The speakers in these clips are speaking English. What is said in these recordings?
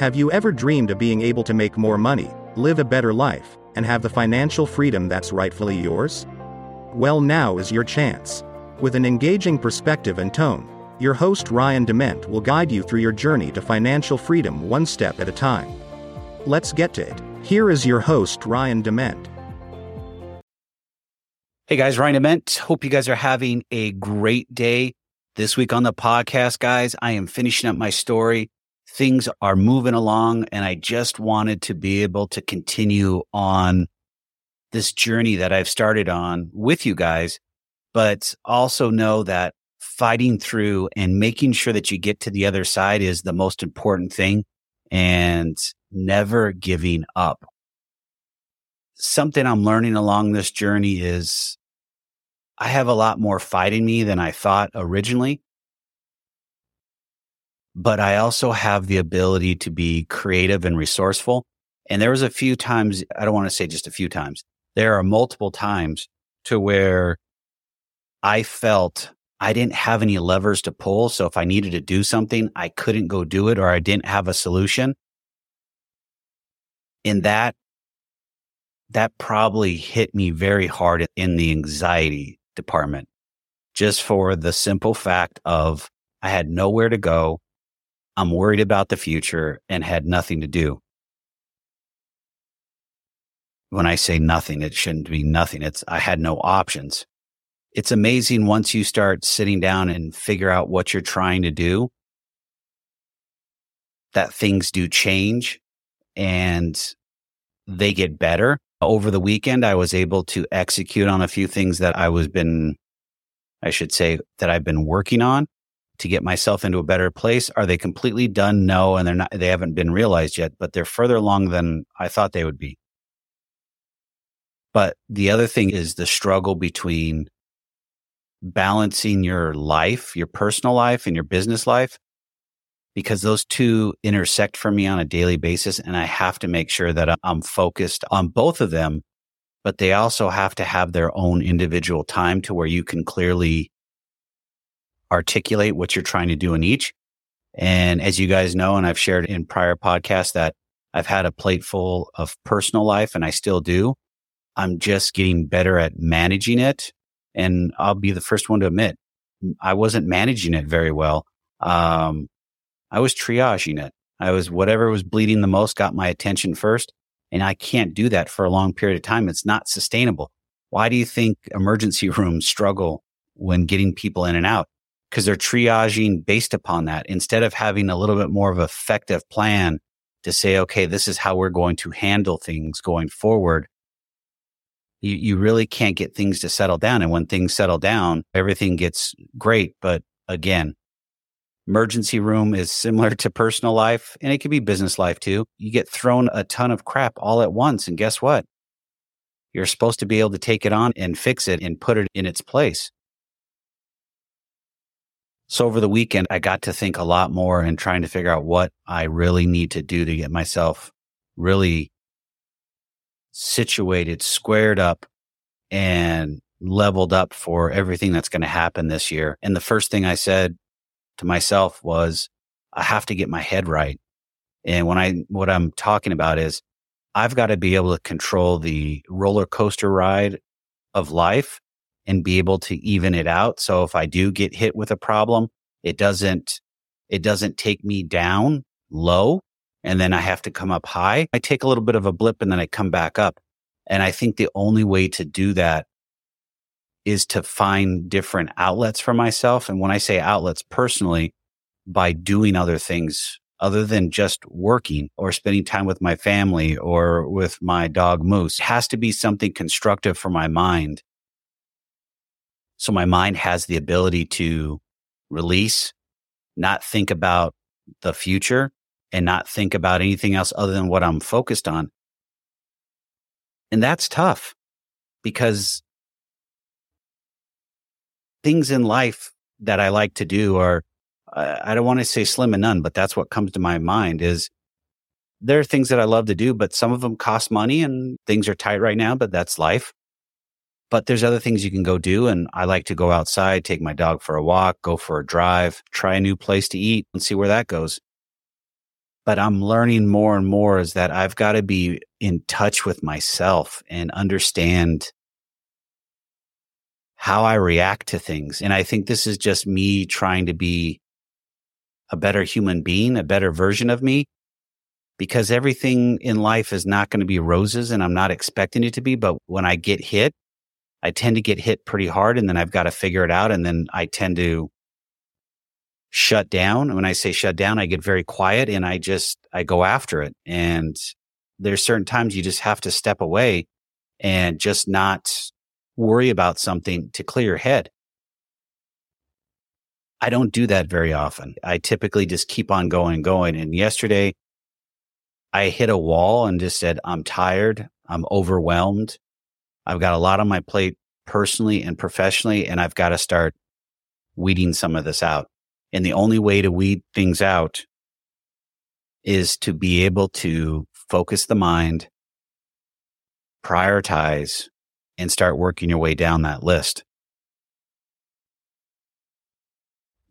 Have you ever dreamed of being able to make more money, live a better life, and have the financial freedom that's rightfully yours? Well, now is your chance. With an engaging perspective and tone, your host Ryan DeMent will guide you through your journey to financial freedom one step at a time. Let's get to it. Here is your host Ryan DeMent. Hey guys, Ryan DeMent. Hope you guys are having a great day. This week on the podcast, guys, I am finishing up my story. Things are moving along, and I just wanted to be able to continue on this journey that I've started on with you guys, but also know that fighting through and making sure that you get to the other side is the most important thing and never giving up. Something I'm learning along this journey is I have a lot more fight in me than I thought originally. But I also have the ability to be creative and resourceful. And there was a few times, I don't want to say just a few times, there are multiple times to where I felt I didn't have any levers to pull. So if I needed to do something, I couldn't go do it or I didn't have a solution. And that, that probably hit me very hard in the anxiety department just for the simple fact of I had nowhere to go. I'm worried about the future and had nothing to do. When I say nothing, it shouldn't be nothing. It's I had no options it's amazing once you start sitting down and figure out what you're trying to do that things do change and they get better. Over the weekend, I was able to execute on a few things that I was been, I should say that I've been working on to get myself into a better place. Are they completely done? No. And they're not, they haven't been realized yet, but they're further along than I thought they would be. But the other thing is the struggle between balancing your life, your personal life and your business life, because those two intersect for me on a daily basis. And I have to make sure that I'm focused on both of them, but they also have to have their own individual time to where you can clearly articulate what you're trying to do in each. And as you guys know, and I've shared in prior podcasts that I've had a plate full of personal life and I still do. I'm just getting better at managing it and I'll be the first one to admit I wasn't managing it very well. Um, I was triaging it. I was whatever was bleeding the most got my attention first. And I can't do that for a long period of time. It's not sustainable. Why do you think emergency rooms struggle when getting people in and out? Because they're triaging based upon that instead of having a little bit more of effective plan to say, okay, this is how we're going to handle things going forward you, you really can't get things to settle down. And when things settle down, everything gets great. But again, emergency room is similar to personal life and it could be business life too. You get thrown a ton of crap all at once. And guess what? You're supposed to be able to take it on and fix it and put it in its place. So over the weekend, I got to think a lot more and trying to figure out what I really need to do to get myself really situated, squared up, and leveled up for everything that's going to happen this year. And the first thing I said to myself was, I have to get my head right. And when I, what I'm talking about is I've got to be able to control the roller coaster ride of life and be able to even it out. So if I do get hit with a problem, it doesn't, it doesn't take me down low and then I have to come up high. I take a little bit of a blip and then I come back up. And I think the only way to do that is to find different outlets for myself. And when I say outlets personally, by doing other things other than just working or spending time with my family or with my dog Moose, it has to be something constructive for my mind. So my mind has the ability to release, not think about the future and not think about anything else other than what I'm focused on. And that's tough because things in life that I like to do are, I don't want to say slim and none, but that's what comes to my mind is there are things that I love to do, but some of them cost money and things are tight right now, but that's life. But there's other things you can go do. And I like to go outside, take my dog for a walk, go for a drive, try a new place to eat and see where that goes. but I'm learning more and more is that I've got to be in touch with myself and understand how I react to things. And I think this is just me trying to be a better human being, a better version of me, because everything in life is not going to be roses and I'm not expecting it to be. But when I get hit, I tend to get hit pretty hard and then I've got to figure it out. And then I tend to shut down. When I say shut down, I get very quiet and I just, I go after it. And there's certain times you just have to step away and just not worry about something to clear your head. I don't do that very often. I typically just keep on going, going. And yesterday I hit a wall and just said, I'm tired. I'm overwhelmed. I've got a lot on my plate personally and professionally, and I've got to start weeding some of this out. And the only way to weed things out is to be able to focus the mind, prioritize, and start working your way down that list.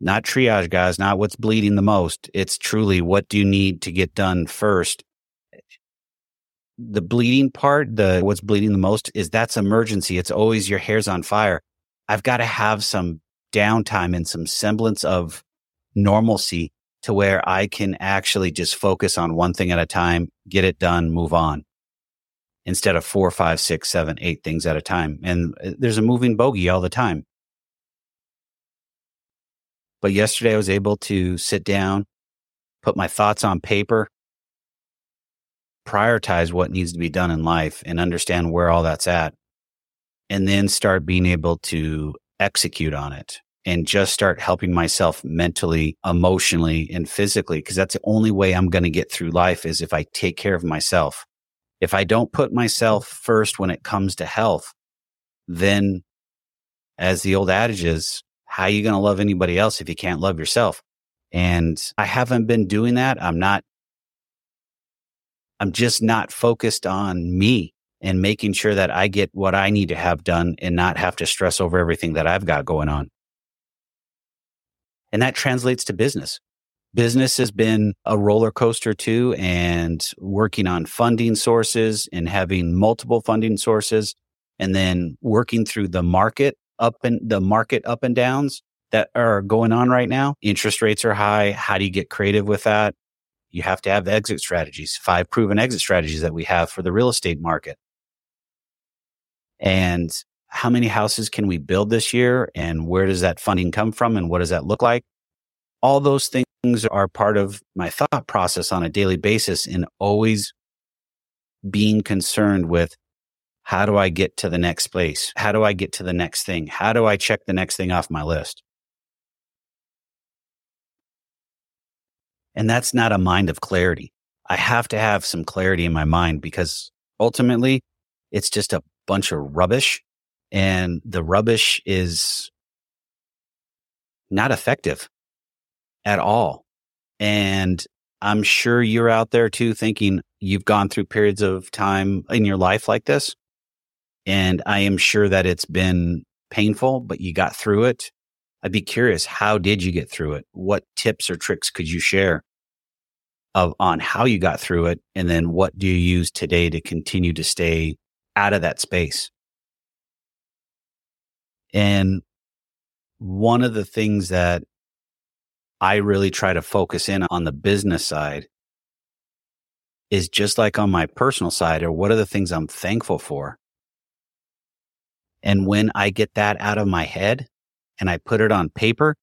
Not triage, guys, not what's bleeding the most. It's truly what do you need to get done first. The bleeding part, the what's bleeding the most is that's emergency. It's always your hair's on fire. I've got to have some downtime and some semblance of normalcy to where I can actually just focus on one thing at a time, get it done, move on instead of four, five, six, seven, eight things at a time. And uh, there's a moving bogey all the time. But yesterday I was able to sit down, put my thoughts on paper, prioritize what needs to be done in life and understand where all that's at. And then start being able to execute on it and just start helping myself mentally, emotionally, and physically. Cause that's the only way I'm going to get through life is if I take care of myself if I don't put myself first when it comes to health, then as the old adage is, how are you going to love anybody else if you can't love yourself? And I haven't been doing that. I'm not, I'm just not focused on me and making sure that I get what I need to have done and not have to stress over everything that I've got going on. And that translates to business business has been a roller coaster too and working on funding sources and having multiple funding sources and then working through the market up and the market up and downs that are going on right now. Interest rates are high. How do you get creative with that? You have to have exit strategies, five proven exit strategies that we have for the real estate market. And how many houses can we build this year? And where does that funding come from? And what does that look like? All those things are part of my thought process on a daily basis and always being concerned with how do I get to the next place? How do I get to the next thing? How do I check the next thing off my list? And that's not a mind of clarity. I have to have some clarity in my mind because ultimately it's just a bunch of rubbish and the rubbish is not effective at all. And I'm sure you're out there too thinking you've gone through periods of time in your life like this. And I am sure that it's been painful, but you got through it. I'd be curious, how did you get through it? What tips or tricks could you share of on how you got through it? And then what do you use today to continue to stay out of that space? And one of the things that I really try to focus in on the business side is just like on my personal side or what are the things I'm thankful for. And when I get that out of my head and I put it on paper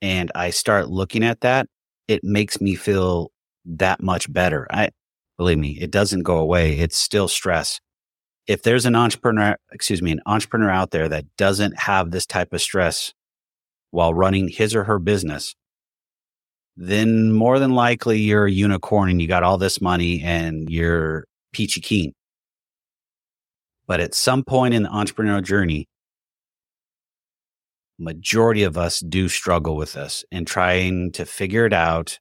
and I start looking at that, it makes me feel that much better. I believe me, it doesn't go away. It's still stress. If there's an entrepreneur, excuse me, an entrepreneur out there that doesn't have this type of stress while running his or her business, then more than likely you're a unicorn and you got all this money and you're peachy keen. But at some point in the entrepreneurial journey, majority of us do struggle with this and trying to figure it out,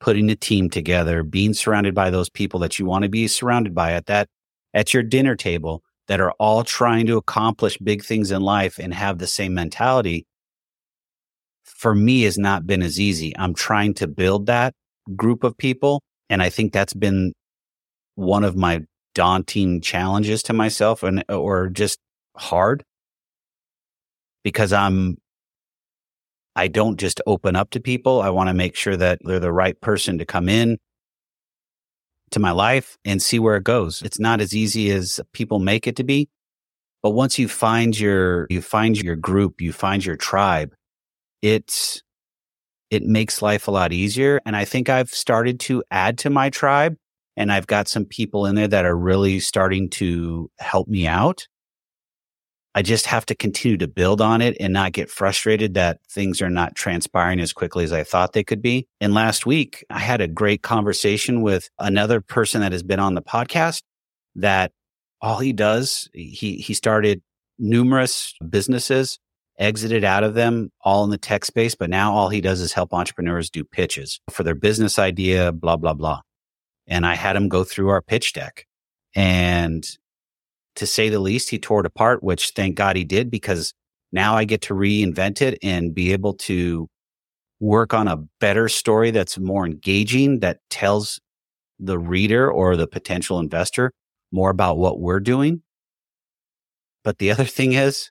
putting a team together, being surrounded by those people that you want to be surrounded by at that, at your dinner table that are all trying to accomplish big things in life and have the same mentality for me has not been as easy. I'm trying to build that group of people And I think that's been one of my daunting challenges to myself and or just hard because I'm I don't just open up to people. I want to make sure that they're the right person to come in to my life and see where it goes. It's not as easy as people make it to be. But once you find your you find your group, you find your tribe, it's it makes life a lot easier. And I think I've started to add to my tribe and I've got some people in there that are really starting to help me out. I just have to continue to build on it and not get frustrated that things are not transpiring as quickly as I thought they could be. And last week, I had a great conversation with another person that has been on the podcast that all he does, he, he started numerous businesses exited out of them all in the tech space, but now all he does is help entrepreneurs do pitches for their business idea, blah, blah, blah. And I had him go through our pitch deck. And to say the least, he tore it apart, which thank God he did because now I get to reinvent it and be able to work on a better story that's more engaging, that tells the reader or the potential investor more about what we're doing. But the other thing is,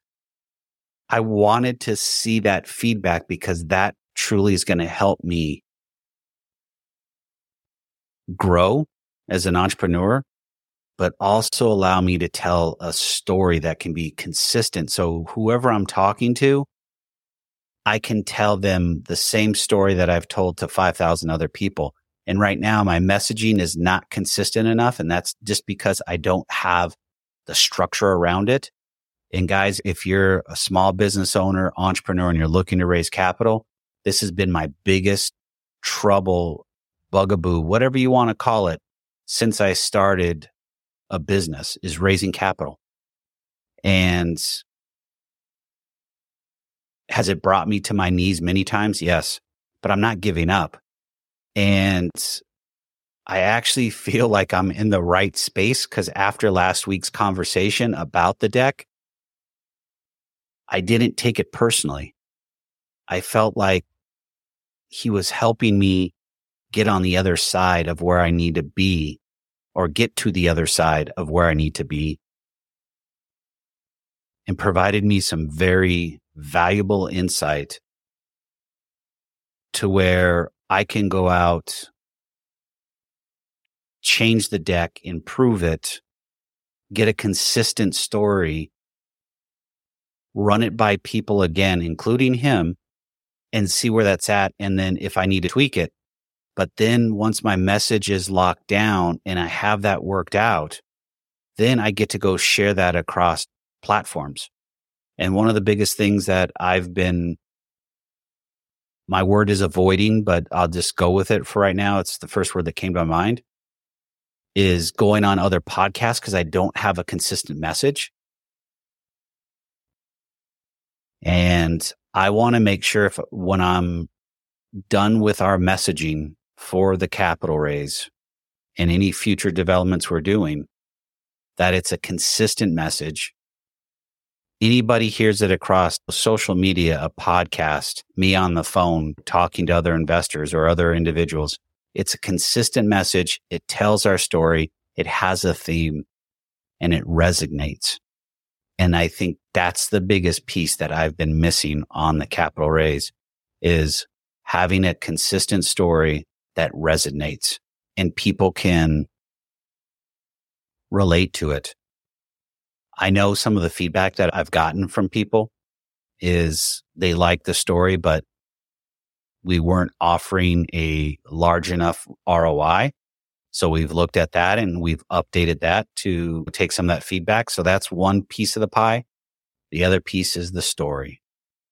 I wanted to see that feedback because that truly is going to help me grow as an entrepreneur, but also allow me to tell a story that can be consistent. So whoever I'm talking to, I can tell them the same story that I've told to 5,000 other people. And right now my messaging is not consistent enough. And that's just because I don't have the structure around it. And guys, if you're a small business owner, entrepreneur, and you're looking to raise capital, this has been my biggest trouble, bugaboo, whatever you want to call it, since I started a business is raising capital. And has it brought me to my knees many times? Yes, but I'm not giving up. And I actually feel like I'm in the right space because after last week's conversation about the deck, I didn't take it personally. I felt like he was helping me get on the other side of where I need to be or get to the other side of where I need to be and provided me some very valuable insight to where I can go out, change the deck, improve it, get a consistent story run it by people again, including him, and see where that's at. And then if I need to tweak it. But then once my message is locked down and I have that worked out, then I get to go share that across platforms. And one of the biggest things that I've been, my word is avoiding, but I'll just go with it for right now. It's the first word that came to my mind is going on other podcasts because I don't have a consistent message. And I want to make sure if when I'm done with our messaging for the capital raise and any future developments we're doing, that it's a consistent message. Anybody hears it across social media, a podcast, me on the phone talking to other investors or other individuals. It's a consistent message. It tells our story. It has a theme and it resonates. And I think that's the biggest piece that I've been missing on the capital raise is having a consistent story that resonates and people can relate to it. I know some of the feedback that I've gotten from people is they like the story, but we weren't offering a large enough ROI. So we've looked at that and we've updated that to take some of that feedback. So that's one piece of the pie. The other piece is the story.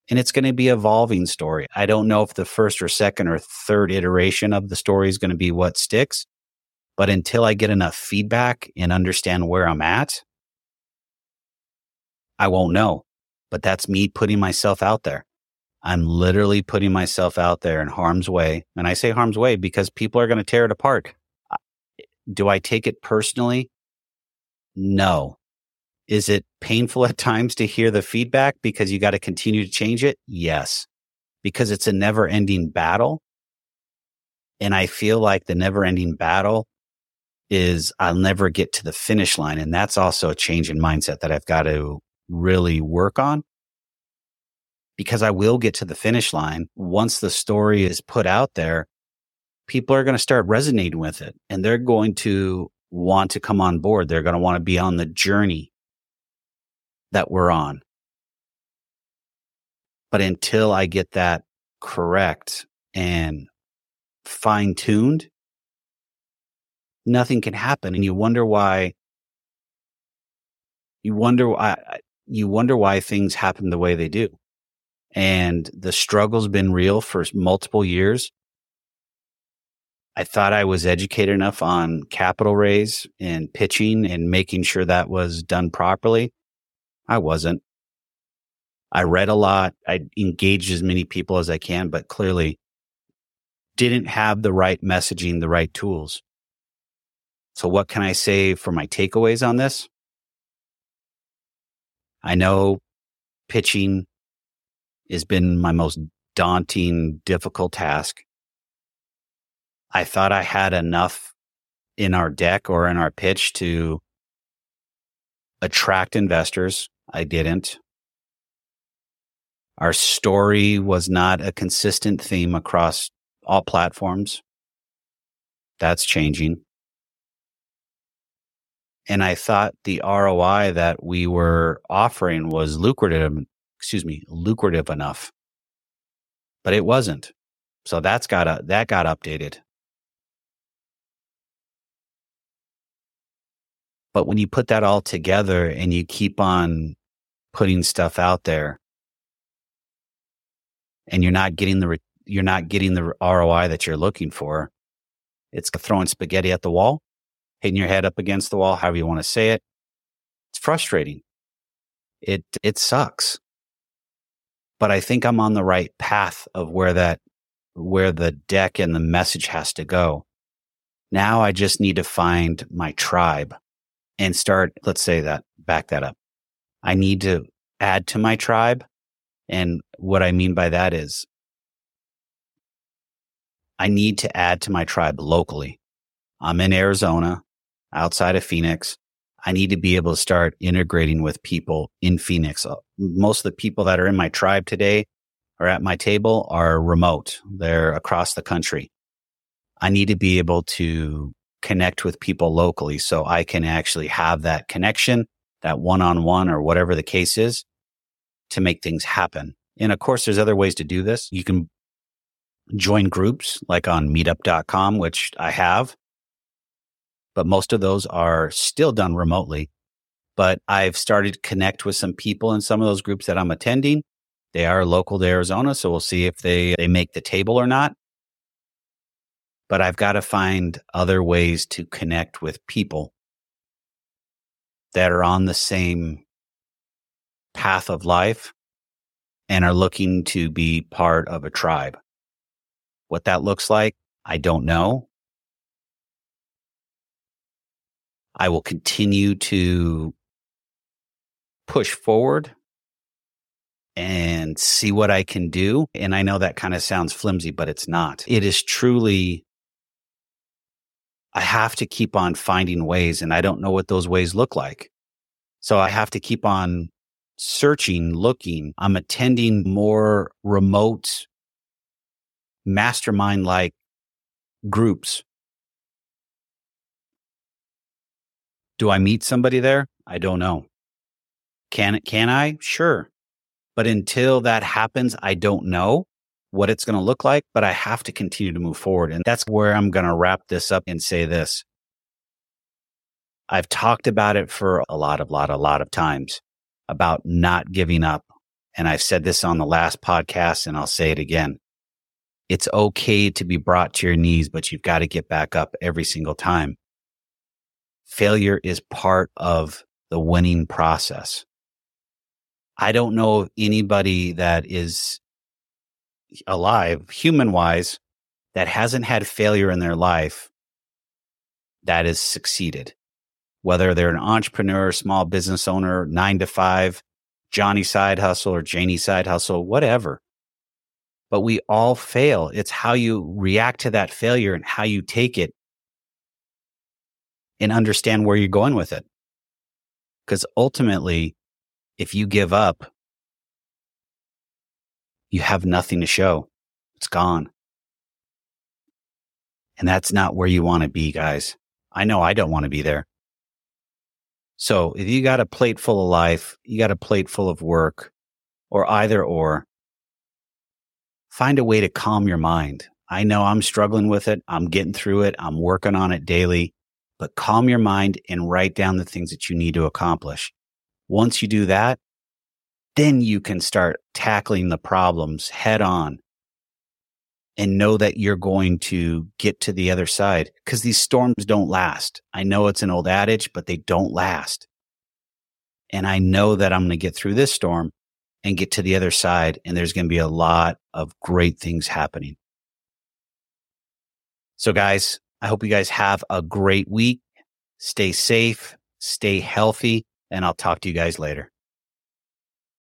And it's going to be evolving story. I don't know if the first or second or third iteration of the story is going to be what sticks. But until I get enough feedback and understand where I'm at, I won't know. But that's me putting myself out there. I'm literally putting myself out there in harm's way. And I say harm's way because people are going to tear it apart. Do I take it personally? No. Is it painful at times to hear the feedback because you got to continue to change it? Yes. Because it's a never ending battle. And I feel like the never ending battle is I'll never get to the finish line. And that's also a change in mindset that I've got to really work on because I will get to the finish line. Once the story is put out there, people are going to start resonating with it and they're going to want to come on board. They're going to want to be on the journey that we're on. But until I get that correct and fine tuned, nothing can happen. And you wonder why, you wonder why, you wonder why things happen the way they do. And the struggle's been real for multiple years. I thought I was educated enough on capital raise and pitching and making sure that was done properly. I wasn't. I read a lot. I engaged as many people as I can, but clearly didn't have the right messaging, the right tools. So what can I say for my takeaways on this? I know pitching has been my most daunting, difficult task. I thought I had enough in our deck or in our pitch to attract investors. I didn't. Our story was not a consistent theme across all platforms. That's changing. And I thought the ROI that we were offering was lucrative, excuse me, lucrative enough, but it wasn't. So that's got a, that got updated. But when you put that all together and you keep on putting stuff out there and you're not getting the, you're not getting the ROI that you're looking for, it's throwing spaghetti at the wall, hitting your head up against the wall, however you want to say it. It's frustrating. It, it sucks. But I think I'm on the right path of where that, where the deck and the message has to go. Now I just need to find my tribe and start, let's say that, back that up. I need to add to my tribe. And what I mean by that is I need to add to my tribe locally. I'm in Arizona, outside of Phoenix. I need to be able to start integrating with people in Phoenix. Uh, most of the people that are in my tribe today or at my table are remote. They're across the country. I need to be able to connect with people locally so I can actually have that connection, that one on one or whatever the case is to make things happen. And of course, there's other ways to do this. You can join groups like on meetup.com, which I have, but most of those are still done remotely. But I've started to connect with some people in some of those groups that I'm attending. They are local to Arizona. So we'll see if they, they make the table or not but I've got to find other ways to connect with people that are on the same path of life and are looking to be part of a tribe. What that looks like, I don't know. I will continue to push forward and see what I can do. And I know that kind of sounds flimsy, but it's not. It is truly I have to keep on finding ways and I don't know what those ways look like. So I have to keep on searching, looking. I'm attending more remote mastermind like groups. Do I meet somebody there? I don't know. Can can I? Sure. But until that happens, I don't know what it's going to look like, but I have to continue to move forward. And that's where I'm going to wrap this up and say this. I've talked about it for a lot of, lot, a lot of times about not giving up. And I've said this on the last podcast and I'll say it again. It's okay to be brought to your knees, but you've got to get back up every single time. Failure is part of the winning process. I don't know anybody that is alive, human wise, that hasn't had failure in their life that has succeeded. Whether they're an entrepreneur, small business owner, nine to five, Johnny side hustle or Janie side hustle, whatever. but we all fail. It's how you react to that failure and how you take it and understand where you're going with it. Because ultimately, if you give up, you have nothing to show. It's gone. And that's not where you want to be, guys. I know I don't want to be there. So if you got a plate full of life, you got a plate full of work, or either or, find a way to calm your mind. I know I'm struggling with it. I'm getting through it. I'm working on it daily, but calm your mind and write down the things that you need to accomplish. Once you do that, then you can start tackling the problems head on and know that you're going to get to the other side because these storms don't last. I know it's an old adage, but they don't last. And I know that I'm going to get through this storm and get to the other side. And there's going to be a lot of great things happening. So, guys, I hope you guys have a great week. Stay safe, stay healthy, and I'll talk to you guys later.